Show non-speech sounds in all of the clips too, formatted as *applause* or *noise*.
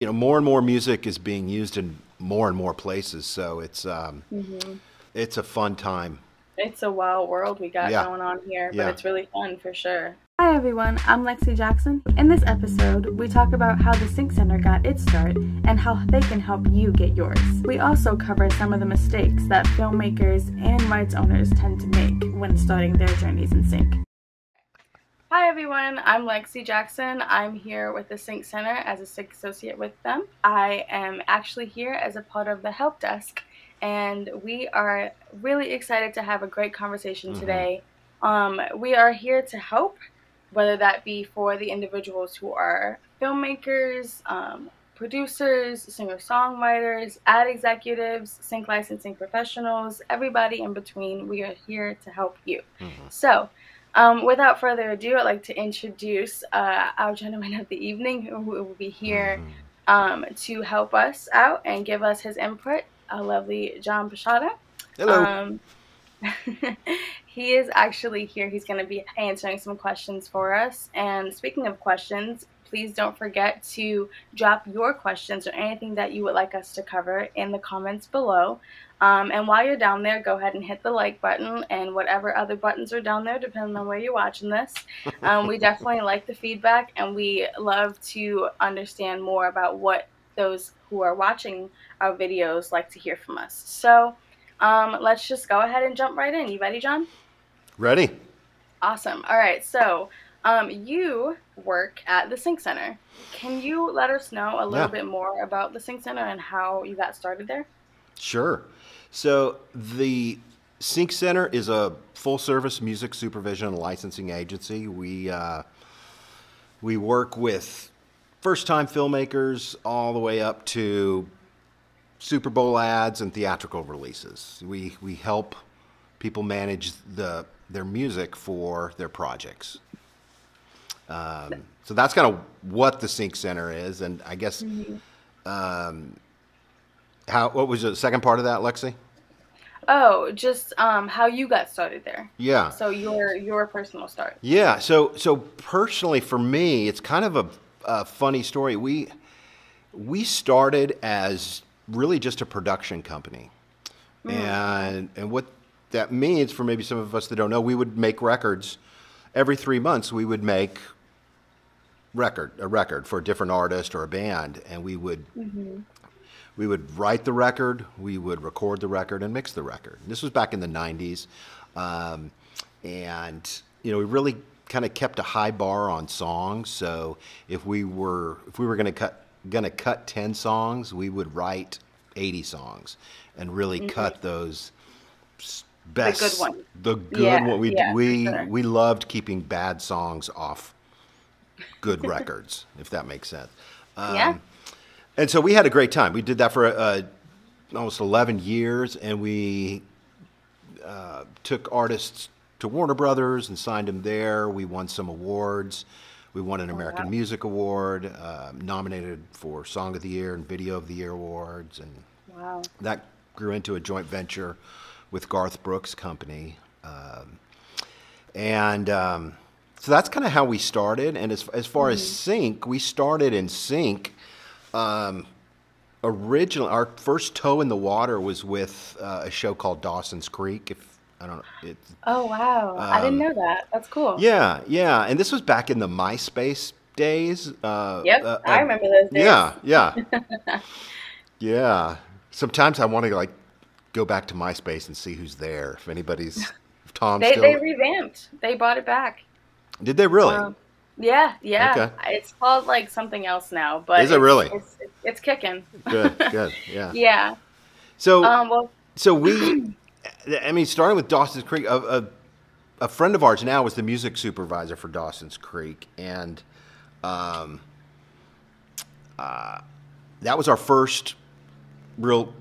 you know, more and more music is being used in more and more places. So it's um, hmm it's a fun time. It's a wild world we got Yeah. going on here, but it's really fun for sure. Hi everyone, I'm Lexi Jackson. In this episode, we talk about how the Sync Center got its start and how they can help you get yours. We also cover some of the mistakes that filmmakers and rights owners tend to make when starting their journeys in sync. Hi everyone, I'm Lexi Jackson. I'm here with the Sync Center as a Sync associate with them. I am actually here as a part of the help desk, and we are really excited to have a great conversation Mhm. today. Um, we are here to help, whether that be for the individuals who are filmmakers, um, producers, singer songwriters, ad executives, sync licensing professionals, everybody in between. We are here to help you. Mhm. So, um, without further ado, I'd like to introduce uh, our gentleman of the evening who will be here Mhm. um, to help us out and give us his input. Our lovely John Pashada. Hello. Um, *laughs* he is actually here. He's going to be answering some questions for us. And speaking of questions, please don't forget to drop your questions or anything that you would like us to cover in the comments below. Um, and while you're down there, go ahead and hit the like button and whatever other buttons are down there, depending on where you're watching this. Um, we *laughs* definitely like the feedback and we love to understand more about what those who are watching our videos like to hear from us. So um, let's just go ahead and jump right in. You ready, John? Ready? Awesome. All right. So um, you work at the Sync Center. Can you let us know a little Yeah. bit more about the Sync Center and how you got started there? Sure. So the Sync Center is a full-service music supervision and licensing agency. We uh, we work with first-time filmmakers all the way up to Super Bowl ads and theatrical releases. We we help people manage the their music for their projects. Um, so that's kind of what the Sync Center is, and I guess um, how what was the second part of that, Lexi? Oh, just um, how you got started there. Yeah. So your your personal start. Yeah. So so personally for me, it's kind of a, a funny story. We we started as really just a production company, and and what that means for maybe some of us that don't know, we would make records every three months. We would make record a record for a different artist or a band, and we would we would write the record, we would record the record, and mix the record. This was back in the '90s, um, and you know we really kind of kept a high bar on songs. So if we were if we were going to cut going to cut ten songs, we would write eighty songs, and really cut those best ones. The good Yeah, one. We yeah, we sure. we loved keeping bad songs off good *laughs* records, if that makes sense. Um, Yeah. And so we had a great time. We did that for uh, almost 11 years, and we uh, took artists to Warner Brothers and signed them there. We won some awards. We won an American wow. Music Award, uh, nominated for Song of the Year and Video of the Year awards, and Wow. that grew into a joint venture with Garth Brooks Company. Um, and um, so that's kind of how we started. And as, as far as Sync, we started in Sync. Um, originally, our first toe in the water was with uh, a show called Dawson's Creek. If I don't know, it, Oh wow. I didn't Um, know that. That's cool. yeah, yeah. And this was back in the MySpace days. Uh, Yep. uh, I remember those days. yeah, yeah, *laughs* yeah. Sometimes I want to like go back to MySpace and see who's there. If anybody's, if Tom's They still. they revamped. They bought it back. Did they really? Um, yeah, yeah. Okay. It's called like something else now, but Is it really? It's, it's, it's kicking. good, *laughs* good. Yeah. Yeah. So, Um. Well. so we, *clears throat* I mean, starting with Dawson's Creek, a, a, a friend of ours now was the music supervisor for Dawson's Creek, and um, uh, that was our first real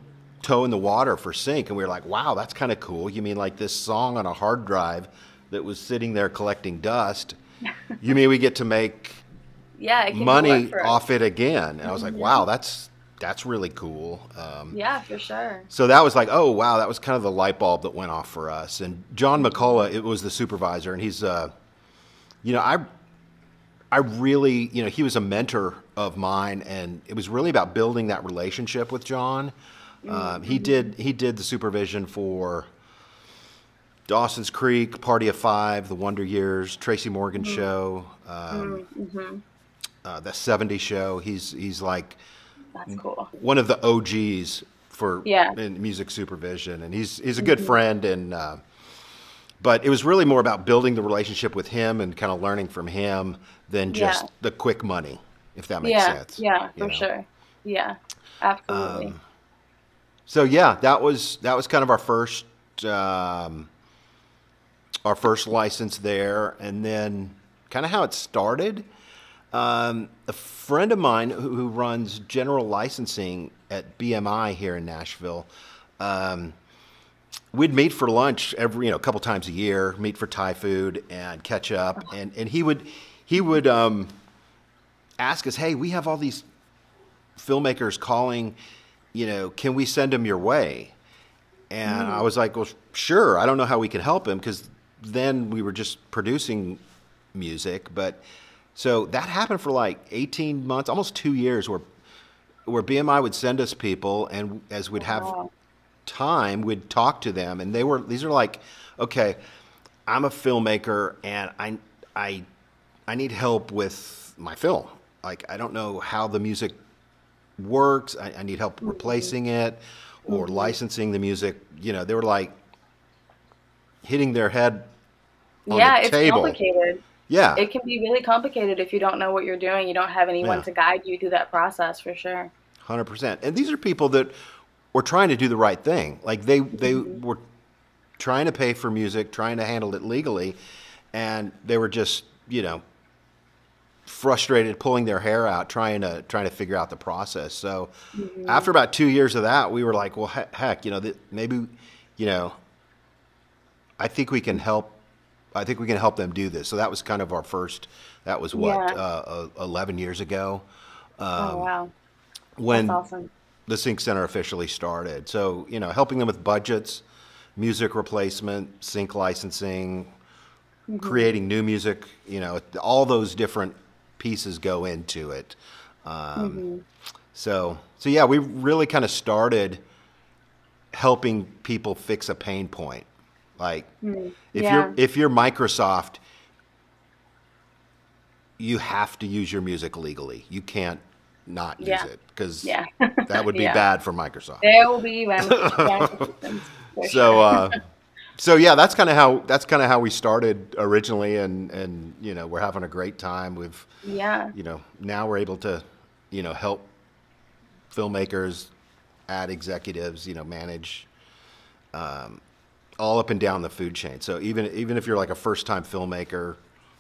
toe in the water for sync and we were like wow that's kind of cool you mean like this song on a hard drive that was sitting there collecting dust you mean we get to make Yeah. Money work for us. off it again and i was like wow that's that's really cool um, Yeah, for sure. so that was like, oh wow, that was kind of the light bulb that went off for us. And John McCullough, it was the supervisor, and he's, uh, you know, I I really, you know, he was a mentor of mine, and it was really about building that relationship with John. Um, he did he did the supervision for Dawson's Creek, Party of Five, The Wonder Years, Tracy Morgan Show, um, uh, the '70s Show. He's he's like That's cool. one of the OGs for Yeah. in music supervision, and he's he's a good friend. And uh, but it was really more about building the relationship with him and kind of learning from him than just Yeah. the quick money, if that makes Yeah, sense. yeah, for know? sure. Yeah, absolutely. Um, So yeah, that was that was kind of our first um, our first license there, and then kind of how it started. Um, a friend of mine who, who runs general licensing at BMI here in Nashville. Um, we'd meet for lunch every you know a couple times a year, meet for Thai food and catch up, and and he would he would um, ask us, hey, we have all these filmmakers calling, you know, can we send them your way? And I was like, well, sure. I don't know how we could help him because then we were just producing music. But so that happened for like 18 months, almost two years, where where BMI would send us people, and as we'd have oh, Wow. time, we'd talk to them, and they were these are like, okay, I'm a filmmaker, and I I I need help with my film. Like I don't know how the music works. I, I need help mm-hmm. replacing it or mm-hmm. licensing the music. You know, they were like hitting their head on yeah, it's table. complicated. Yeah, It can be really complicated if you don't know what you're doing. You don't have anyone Yeah. to guide you through that process for sure. hundred percent. And these are people that were trying to do the right thing. Like they they mm-hmm. were trying to pay for music, trying to handle it legally, and they were just you know frustrated, pulling their hair out, trying to trying to figure out the process. So mm-hmm. after about two years of that, we were like, well, he- heck, you know, th- maybe you know, I think we can help. I think we can help them do this. So that was kind of our first. That was what Yeah. uh, uh, eleven years ago oh wow, when that's awesome. the Sync Center officially started. So, you know, helping them with budgets, music replacement, sync licensing, creating new music, you know, all those different pieces go into it. Um, So, so yeah, we really kind of started helping people fix a pain point. Like, if Yeah. you're if you're Microsoft, you have to use your music legally. You can't not use Yeah. it because Yeah. that would be *laughs* bad for Microsoft. There will be *laughs* So, uh, so yeah, that's kind of how that's kind of how we started originally, and and you know we're having a great time. We've yeah, you know now we're able to you know help filmmakers, ad executives, you know manage um, all up and down the food chain. So even even if you're like a first time filmmaker,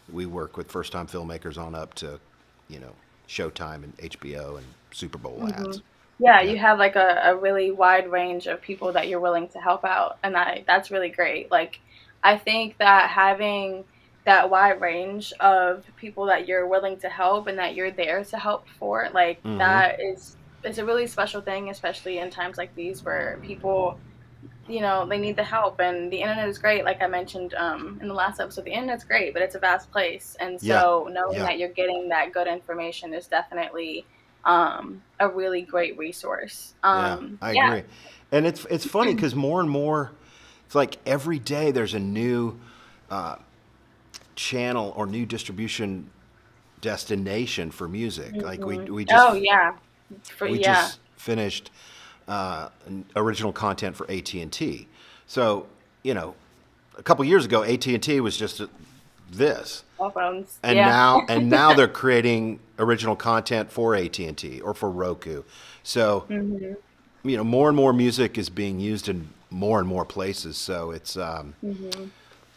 we work with first time filmmakers on up to you know Showtime and HBO and Super Bowl ads. yeah, you have like a, a really wide range of people that you're willing to help out, and I that's really great. Like, I think that having that wide range of people that you're willing to help and that you're there to help for, like Mhm. that is is a really special thing, especially in times like these where people you know they need the help and the internet is great like i mentioned um, in the last episode the internet's great but it's a vast place and so knowing yeah. that you're getting that good information is definitely um, a really great resource um, yeah, I yeah. agree. And it's it's funny because more and more, it's like every day there's a new uh, channel or new distribution destination for music. Like we we just oh yeah For, we yeah just finished uh, original content for AT and T. So you know, a couple years ago, AT and T was just this, cell phones and yeah. now and *laughs* now they're creating original content for AT and T or for Roku. So Mm-hmm. you know, more and more music is being used in more and more places. So it's um, Mm-hmm.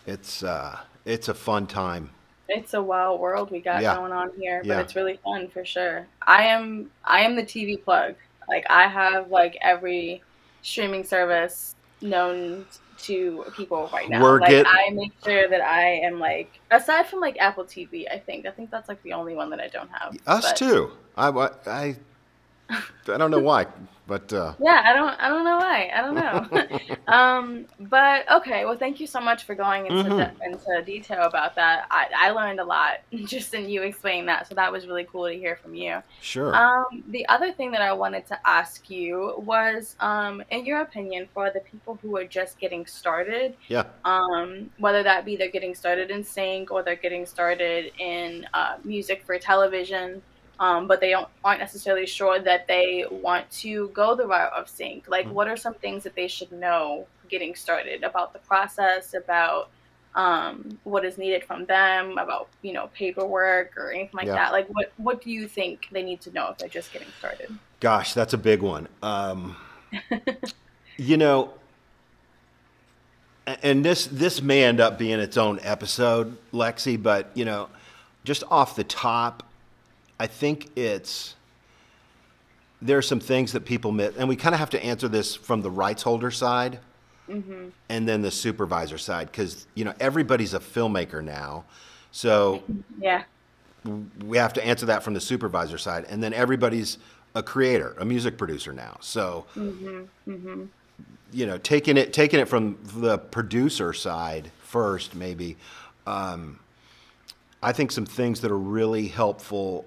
it's uh, it's a fun time. it's a wild world we got Yeah. going on here, but Yeah. it's really fun for sure. I am I am the TV plug. Like I have like every streaming service known to people right now. We're like get- I make sure that I am like aside from like Apple TV, I think I think that's like the only one that I don't have. Us But- too. I, I I don't know why, but uh, *laughs* Yeah, I don't I don't know why. I don't know. *laughs* *laughs* um, but okay, well thank you so much for going into Mhm. de- into detail about that. I, I learned a lot just in you explaining that, so that was really cool to hear from you. sure. Um, the other thing that I wanted to ask you was, um, in your opinion, for the people who are just getting started, yeah. um, whether that be they're getting started in sync or they're getting started in uh, music for television, um, but they don't, aren't necessarily sure that they want to go the route of sync. Like, Mhm. what are some things that they should know getting started about the process, about um, what is needed from them, about you know paperwork or anything like Yeah. that? Like, what what do you think they need to know if they're just getting started? Gosh, that's a big one. Um, *laughs* you know, and this this may end up being its own episode, Lexi. But you know, just off the top, I think it's there are some things that people miss, and we kind of have to answer this from the rights holder side hmm and then the supervisor side because you know everybody's a filmmaker now, so Yeah. we have to answer that from the supervisor side, and then everybody's a creator, a music producer now. So hmm hmm you know, taking it taking it from the producer side first, maybe. Um, I think some things that are really helpful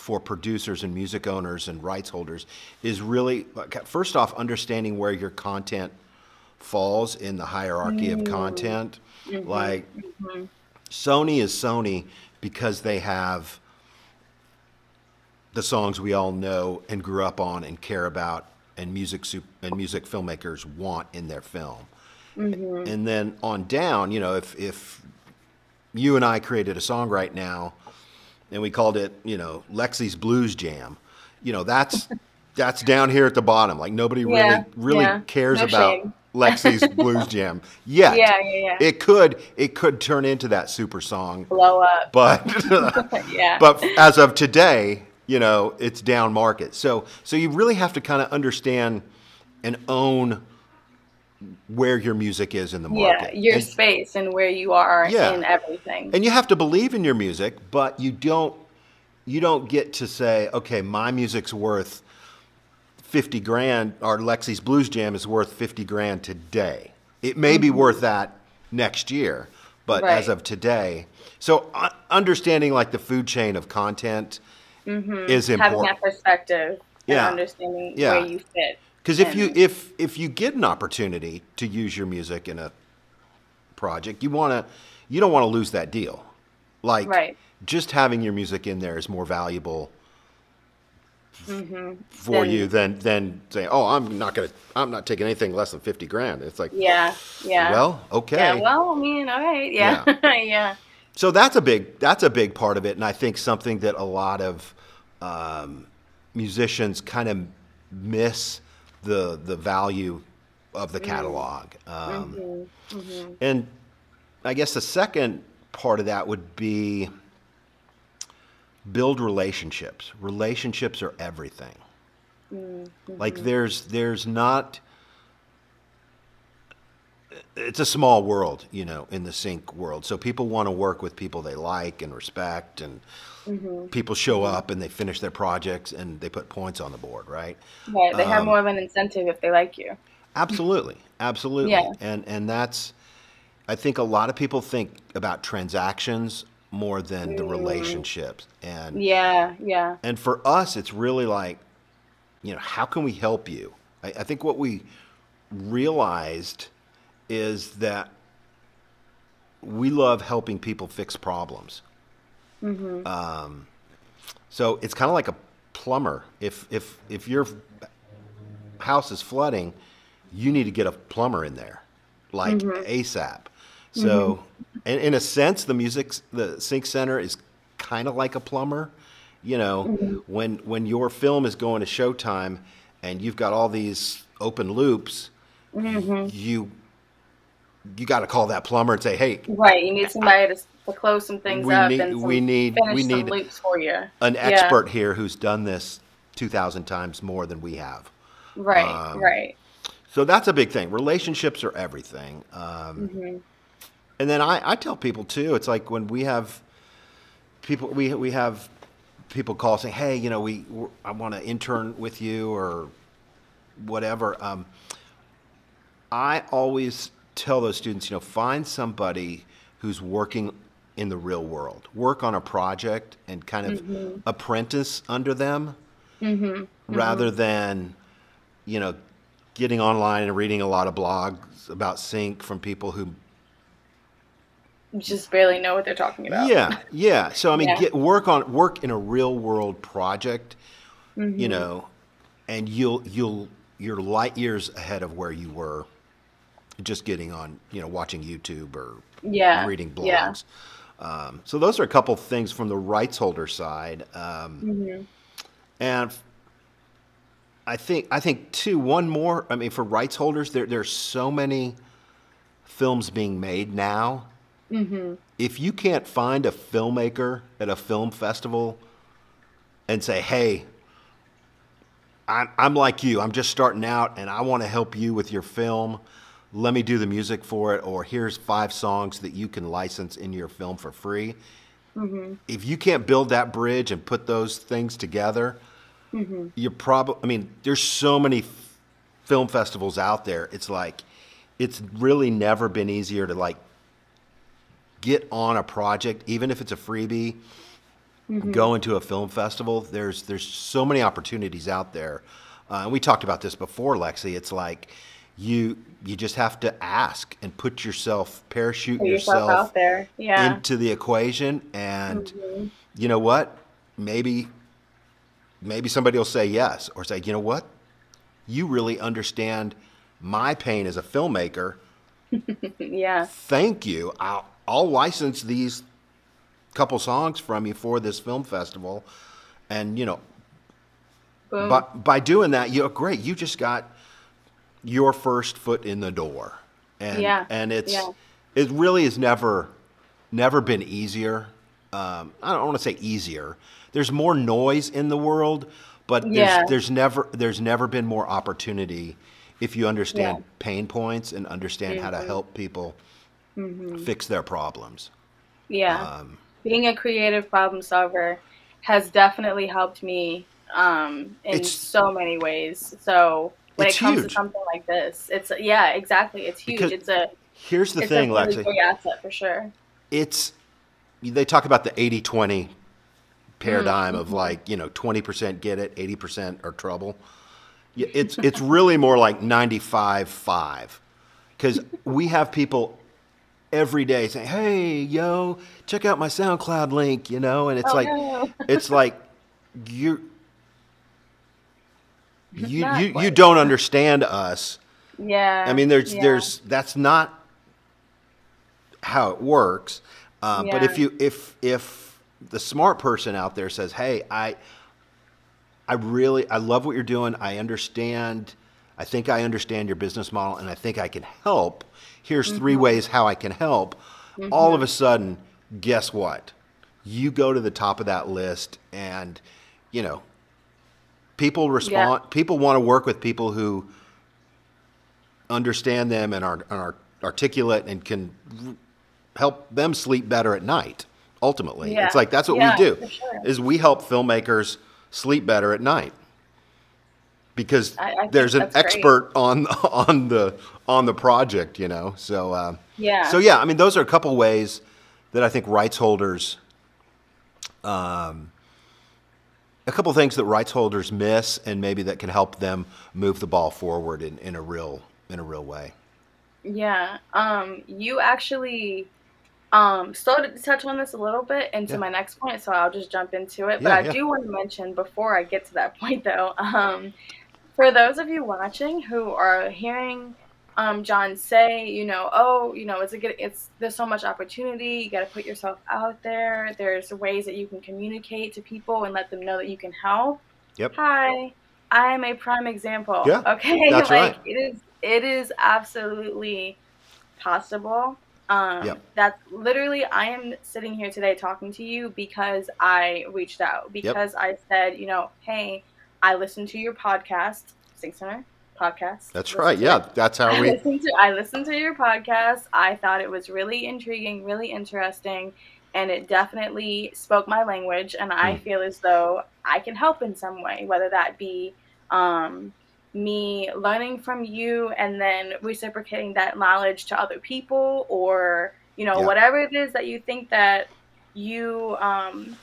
for producers and music owners and rights holders is really first off understanding where your content falls in the hierarchy of mm-hmm. content. Mm-hmm. Like mm-hmm. Sony is Sony because they have the songs we all know and grew up on and care about and music and music filmmakers want in their film. And then on down, you know, if if you and I created a song right now and we called it, you know, Lexi's Blues Jam, you know, that's that's down here at the bottom. Like nobody really really yeah. cares No about shame. *laughs* Lexi's Blues Jam yet. Yeah, yeah, yeah. It could it could turn into that super song, Blow up. but *laughs* *laughs* yeah. but as of today, you know, it's down market. So so you really have to kind of understand and own where your music is in the yeah, market. your and, space and where you are Yeah. in everything. and you have to believe in your music, but you don't you don't get to say, okay, my music's worth 50 grand or Lexi's Blues Jam is worth 50 grand today. It may be worth that next year, but as of today. So uh, understanding like the food chain of content is important. Having that perspective Yeah. and understanding Yeah. where you fit. Because if you if if you get an opportunity to use your music in a project, you want to you don't want to lose that deal. Like Right. just having your music in there is more valuable for Mm-hmm. Then- you than than saying, "Oh, I'm not gonna I'm not taking anything less than fifty grand." It's like, Yeah, yeah. well, okay. yeah, well, I mean, all right, yeah, yeah. *laughs* So that's a big that's a big part of it, and I think something that a lot of um, musicians kind of miss the the value of the catalog. Mm-hmm. Mm-hmm. Um, mm-hmm. And I guess the second part of that would be build relationships. Relationships are everything. Like there's there's not it's a small world, you know, in the sync world. So people want to work with people they like and respect, and people show up and they finish their projects and they put points on the board, right? Right, they have Um, more of an incentive if they like you. Absolutely, absolutely, Yeah. and and that's, I think a lot of people think about transactions more than the relationships, and Yeah, yeah, and for us, it's really like, you know, how can we help you? I, I think what we realized is that we love helping people fix problems. Mm-hmm. Um, so it's kind of like a plumber. If if if your house is flooding, you need to get a plumber in there, like mm-hmm. ASAP. So, mm-hmm. in, in a sense, the music, the Sync Center is kind of like a plumber. You know, when when your film is going to Showtime and you've got all these open loops, you you got to call that plumber and say, "Hey, right. You need somebody to, to close some things We up need- and some, we need- we some need loops for you. an Yeah. expert here who's done this two thousand times more than we have." Right, um, right. So that's a big thing. Relationships are everything. Um, Mm-hmm. And then I, I tell people too. It's like when we have people, we we have people call saying, "Hey, you know, we I want to intern with you or whatever." Um, I always tell those students, you know, find somebody who's working in the real world, work on a project, and kind of mm-hmm. apprentice under them, mm-hmm. Mm-hmm. rather than, you know, getting online and reading a lot of blogs about sync from people who Just barely know what they're talking about. yeah, yeah. So I mean, Yeah. get work on work in a real world project, Mm-hmm. you know, and you'll you'll you're light years ahead of where you were just getting on, you know, watching YouTube or Yeah. reading Yeah. Um, so those are a couple things from the rights holder side, um, Mm-hmm. and I think I think too one more. I mean, for rights holders, there there's so many films being made now if you can't find a filmmaker at a film festival and say, hey, I'm, I'm like you, I'm just starting out and I want to help you with your film. Let me do the music for it, or here's five songs that you can license in your film for free. Mm-hmm. If you can't build that bridge and put those things together, mm-hmm. you're probably, I mean, there's so many f- film festivals out there. It's like, it's really never been easier to like get on a project, even if it's a freebie, mm-hmm. go into a film festival. There's there's so many opportunities out there. Uh, and we talked about this before, Lexi. It's like you you just have to ask and put yourself parachute Put yourself out there. Yeah. into the equation, and mm-hmm. you know what? Maybe maybe somebody will say yes, or say, you know what? You really understand my pain as a filmmaker *laughs* yeah. thank you. I'll, I'll license these couple songs from you for this film festival. And, you know, Boom. by, by doing that, you're great. You just got your first foot in the door. And, Yeah, and it's, yeah. it really has never, never been easier. Um, I don't want to say easier. There's more noise in the world, but there's, Yeah. there's never, there's never been more opportunity if you understand Yeah. Mm-hmm. pain points and understand how to help people fix their problems. Yeah. Um, Being a creative problem solver has definitely helped me um, in so many ways. So when It's it comes huge. to something like this, it's yeah, exactly. It's huge. Because it's a Here's the thing, a really Lexi. big asset for sure. It's they talk about the 80-20 paradigm Mm-hmm. of like, you know, 20% get it, 80% are trouble. Yeah, It's it's really more like 95-5. Cuz we have people every day saying, "Hey, yo, check out my SoundCloud link," you know, and it's Oh, like no. it's like you you Not you, you don't understand us. Yeah. I mean, there's yeah. there's that's not how it works. Um, But if you if if the smart person out there says, "Hey, I I really I love what you're doing. I understand. I think I understand your business model, and I think I can help. Here's three Mm-hmm. ways how I can help." All of a sudden, guess what? You go to the top of that list, and you know people respond. People want to work with people who understand them and are, and are articulate and can help them sleep better at night. Ultimately, Yeah. it's like that's what Yeah, we do. sure. Is we help filmmakers sleep better at night because I- I there's an that's great. expert on *laughs* on the on the project. You know, so uh, Yeah. So yeah, I mean, those are a couple ways that I think rights holders. Um, a couple things that rights holders miss, and maybe that can help them move the ball forward in, in a real in a real way. Yeah. Um, you actually um started to touch on this a little bit into Yeah. my next point, so I'll just jump into it. But Yeah, I yeah. do want to mention before I get to that *laughs* point though, um, for those of you watching who are hearing um, John say, you know, oh, you know, it's a good, it's there's so much opportunity. You got to put yourself out there. There's ways that you can communicate to people and let them know that you can help. Yep. Hi, I am a prime example. Yeah, Okay. *laughs* that's like right. it is, it is absolutely possible. Um, Yep. That literally, I am sitting here today talking to you because I reached out because I said, you know, hey, I listened to your podcast, Sync Center podcast. That's right. Yeah, it. that's how I we. listened to I listened to your podcast. I thought it was really intriguing, really interesting, and it definitely spoke my language. And I mm. feel as though I can help in some way, whether that be um, me learning from you and then reciprocating that knowledge to other people, or you know, yeah. whatever it is that you think that you um,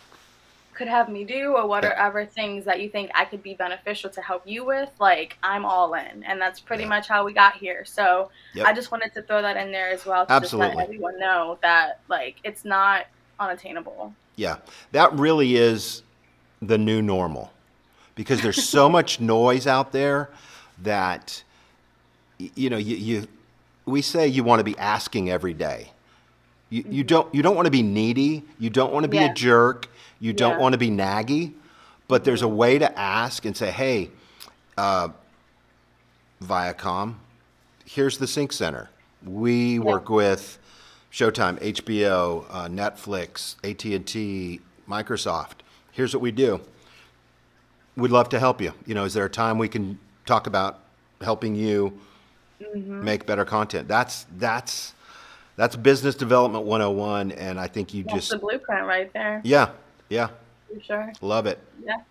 could have me do or whatever yeah. things that you think I could be beneficial to help you with, like I'm all in. And that's pretty yeah. much how we got here. So yep. I just wanted to throw that in there as well to Absolutely. just let everyone know that like it's not unattainable. Yeah. That really is the new normal. Because there's so *laughs* much noise out there that you know, you, you we say you want to be asking every day. You, you mm-hmm. don't you don't want to be needy. You don't want to be yeah. a jerk. You don't yeah. want to be naggy. But there's a way to ask and say, "Hey, uh, Viacom, here's the Sync Center. We yeah. work with Showtime, HBO, uh, Netflix, AT and T, Microsoft. Here's what we do. We'd love to help you. You know, is there a time we can talk about helping you mm-hmm. make better content? That's that's that's business development 101 and i think you that's just the blueprint right there. Yeah yeah. For sure. Love it. Yeah.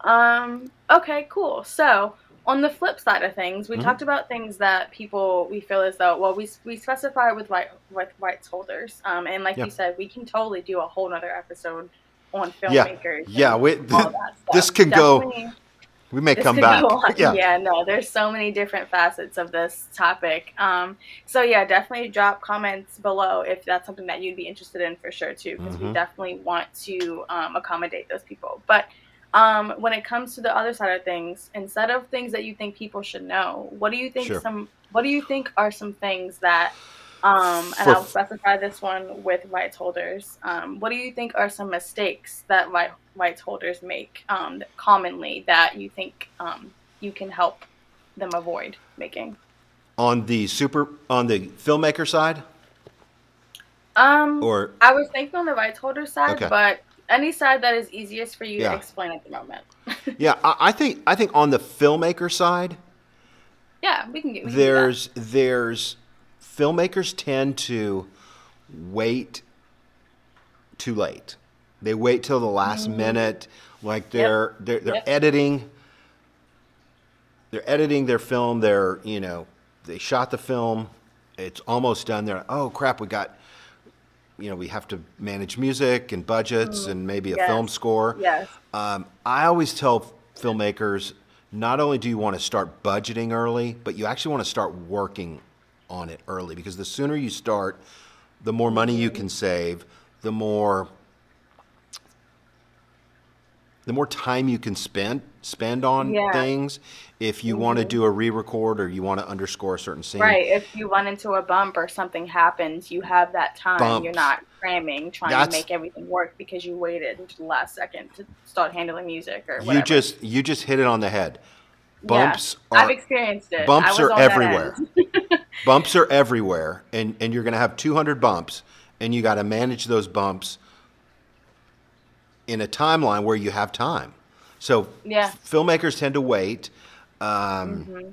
Um okay cool. So on the flip side of things we mm-hmm. talked about things that people we feel as though well we, we specify with white with rights holders um and like yeah. you said we can totally do a whole nother episode on filmmakers yeah yeah we, *laughs* this can Definitely. go we may come back. *laughs* Yeah. yeah, no, there's so many different facets of this topic. Um, so yeah, definitely drop comments below if that's something that you'd be interested in for sure too, because mm-hmm. we definitely want to um, accommodate those people. But um, when it comes to the other side of things, instead of things that you think people should know, what do you think sure. some? What do you think are some things that um, and I'll specify this one with rights holders. Um, what do you think are some mistakes that right, rights holders make um, commonly that you think um, you can help them avoid making? On the super, on the filmmaker side. Um, or I was thinking on the rights holder side, okay. but any side that is easiest for you yeah. to explain at the moment. *laughs* yeah, I, I, think I think on the filmmaker side. Yeah, we can get. We there's there's filmmakers tend to wait too late. They wait till the last mm-hmm. minute, like they're yep. they're, they're yep. editing. They're editing their film. They're you know they shot the film. It's almost done. They're oh crap, we got you know we have to manage music and budgets mm. and maybe a yes. film score. Yes. Um, I always tell filmmakers not only do you want to start budgeting early, but you actually want to start working on it early because the sooner you start, the more money you can save, the more the more time you can spend spend on yeah. things if you mm-hmm. want to do a re-record or you want to underscore a certain scene right if you run into a bump or something happens you have that time Bumps. you're not cramming trying That's, to make everything work because you waited until the last second to start handling music or whatever. you just you just hit it on the head bumps yeah, are, I've experienced it. Bumps are everywhere. *laughs* bumps are everywhere, and, and you're going to have 200 bumps, and you got to manage those bumps in a timeline where you have time. So yeah. f- filmmakers tend to wait. Um, mm-hmm.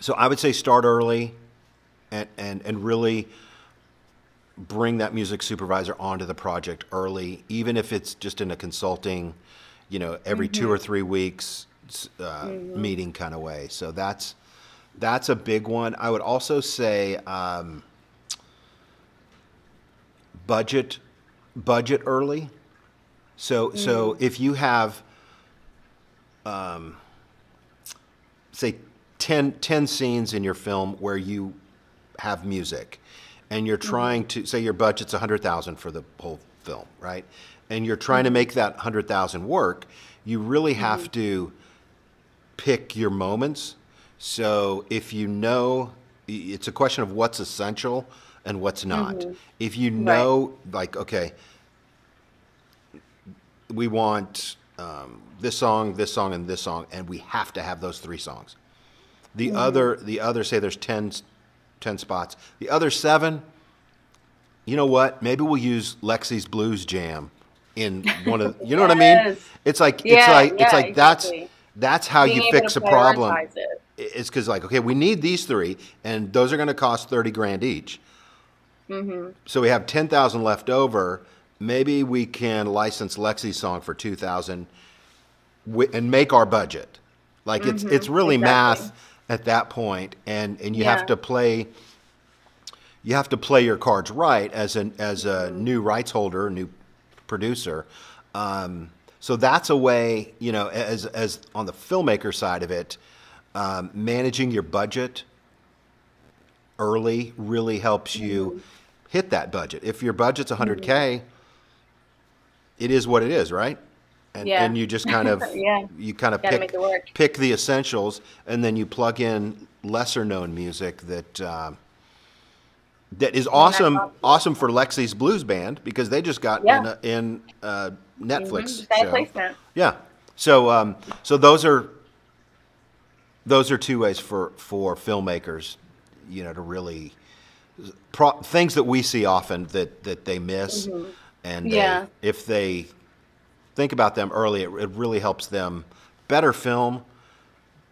So I would say start early, and, and and really bring that music supervisor onto the project early, even if it's just in a consulting, you know, every mm-hmm. two or three weeks uh, mm-hmm. meeting kind of way. So that's that's a big one. I would also say um, budget budget early. So mm-hmm. so if you have um, say 10, 10 scenes in your film where you have music and you're mm-hmm. trying to say your budget's 100,000 for the whole film, right? And you're trying to mm-hmm. make that 100,000 work, you really have mm-hmm. to pick your moments. So if you know, it's a question of what's essential and what's not. Mm-hmm. If you know, right. like, okay, we want um, this song, this song, and this song, and we have to have those three songs. The mm-hmm. other, the other, say there's 10, 10 spots. The other seven, you know what? Maybe we'll use Lexi's Blues Jam in one of. You know yes. what I mean? *laughs* It's like yeah, it's like yeah, it's like exactly. that's that's how Being you fix a problem. It. It's because like, okay, we need these three, and those are going to cost thirty grand each. Mm-hmm. So we have ten thousand left over. maybe we can license Lexi's song for 2000 and make our budget. Like it's it's really exactly. math at that point and and you Yeah. have to play you have to play your cards right as an as a new rights holder, new producer. Um, so that's a way, you know, as as on the filmmaker side of it, um, managing your budget early really helps you hit that budget. If your budget's 100k, it is what it is, right? And, Yeah. and you just kind of *laughs* Yeah. you kind of pick make it work. pick the essentials, and then you plug in lesser known music that um, that is awesome awesome. for Lexi's Blues Band because they just got Yeah. in in Netflix got a show. placement. Yeah. So um, so those are those are two ways for for filmmakers, you know, to really pro- things that we see often that that they miss, and they- Mm-hmm. Yeah. if they think about them early, it, it really helps them better film,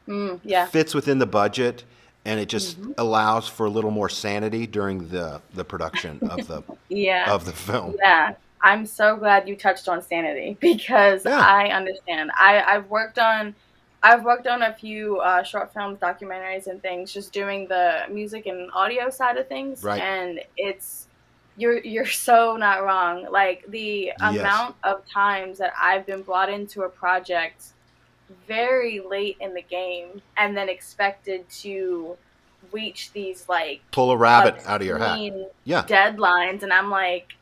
Mm, yeah. fits within the budget, and it just Mm-hmm. allows for a little more sanity during the the production of the *laughs* Yeah. of the film. Yeah, I'm so glad you touched on sanity *laughs* because Yeah. I understand. I I've worked on I've worked on a few uh, short films, documentaries, and things, just doing the music and audio side of things, Right. and it's you're you're so not wrong. Like the Yes. amount of times that I've been brought into a project very late in the game and then expected to reach these like Pull a rabbit out of your hat. Yeah. deadlines and i'm like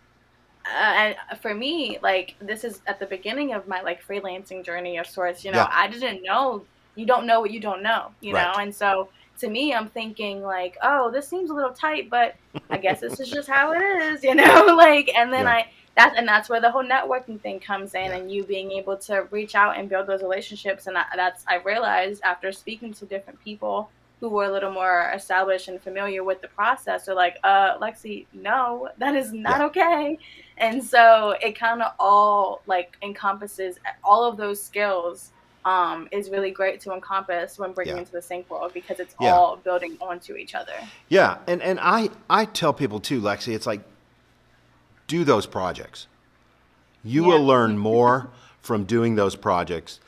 uh, and for me like this is at the beginning of my like freelancing journey of sorts you know Yeah. i didn't know you don't know what you don't know you Right. know and so to me i'm thinking like oh this seems a little tight but i guess this is just how it is *laughs* you know *laughs* like and then Yeah. i that and that's where the whole networking thing comes in Yeah. and you being able to reach out and build those relationships and I, that's i realized after speaking to different people who were a little more established and familiar with the process they're like uh lexi no that is not Yeah. okay and so it kind of all like encompasses all of those skills um, is really great to encompass when bringing Yeah. into the sync world because it's Yeah. all building onto each other Yeah, and and I I tell people too, Lexi, it's like do those projects. You Yeah. will learn *laughs* more from doing those projects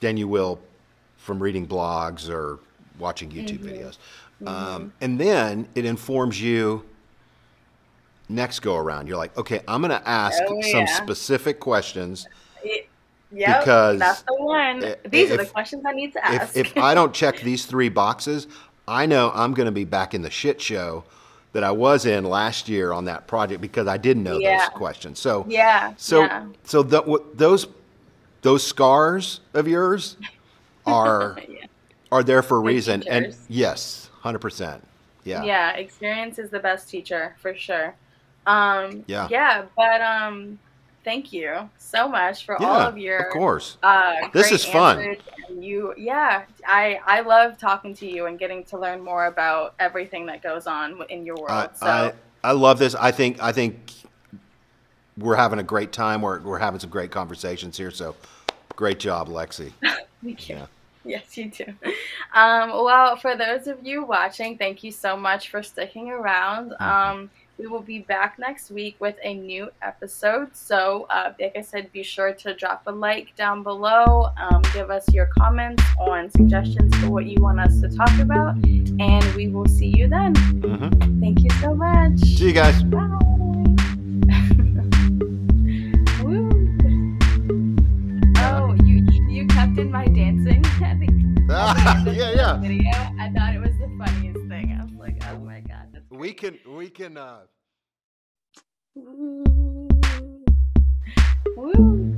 than you will from reading blogs or watching YouTube Mm-hmm. videos. Um, and then it informs you next go around. You're like, okay, I'm going to ask Oh, some specific questions. It, yep, Because that's the one i- these are the questions i need to ask If, if I don't check *laughs* these three boxes, I know I'm going to be back in the shit show that I was in last year on that project because I didn't know Yeah. those questions. So yeah so yeah. so the, what, those those scars of yours *laughs* are Yeah. are there for a reason. And yes, hundred percent. Yeah. yeah experience is the best teacher for sure um Yeah. yeah but um thank you so much for all of your of course. uh This is fun. you yeah i i love talking to you and getting to learn more about everything that goes on in your world I, so I I love this. I think I think we're having a great time. We're we're having some great conversations here. So great job, Lexi. *laughs* thank you Yeah. Yes, you do. Um, well, for those of you watching, thank you so much for sticking around. Mm-hmm. Um, we will be back next week with a new episode. So, uh, like I said, be sure to drop a like down below. Um, give us your comments on suggestions for what you want us to talk about. And we will see you then. hmm Thank you so much. See you guys. Bye. *laughs* Woo. Oh, you you kept in my dancing. *laughs* at *laughs* the- at the end of yeah, yeah. Video. Can we can uh Woo.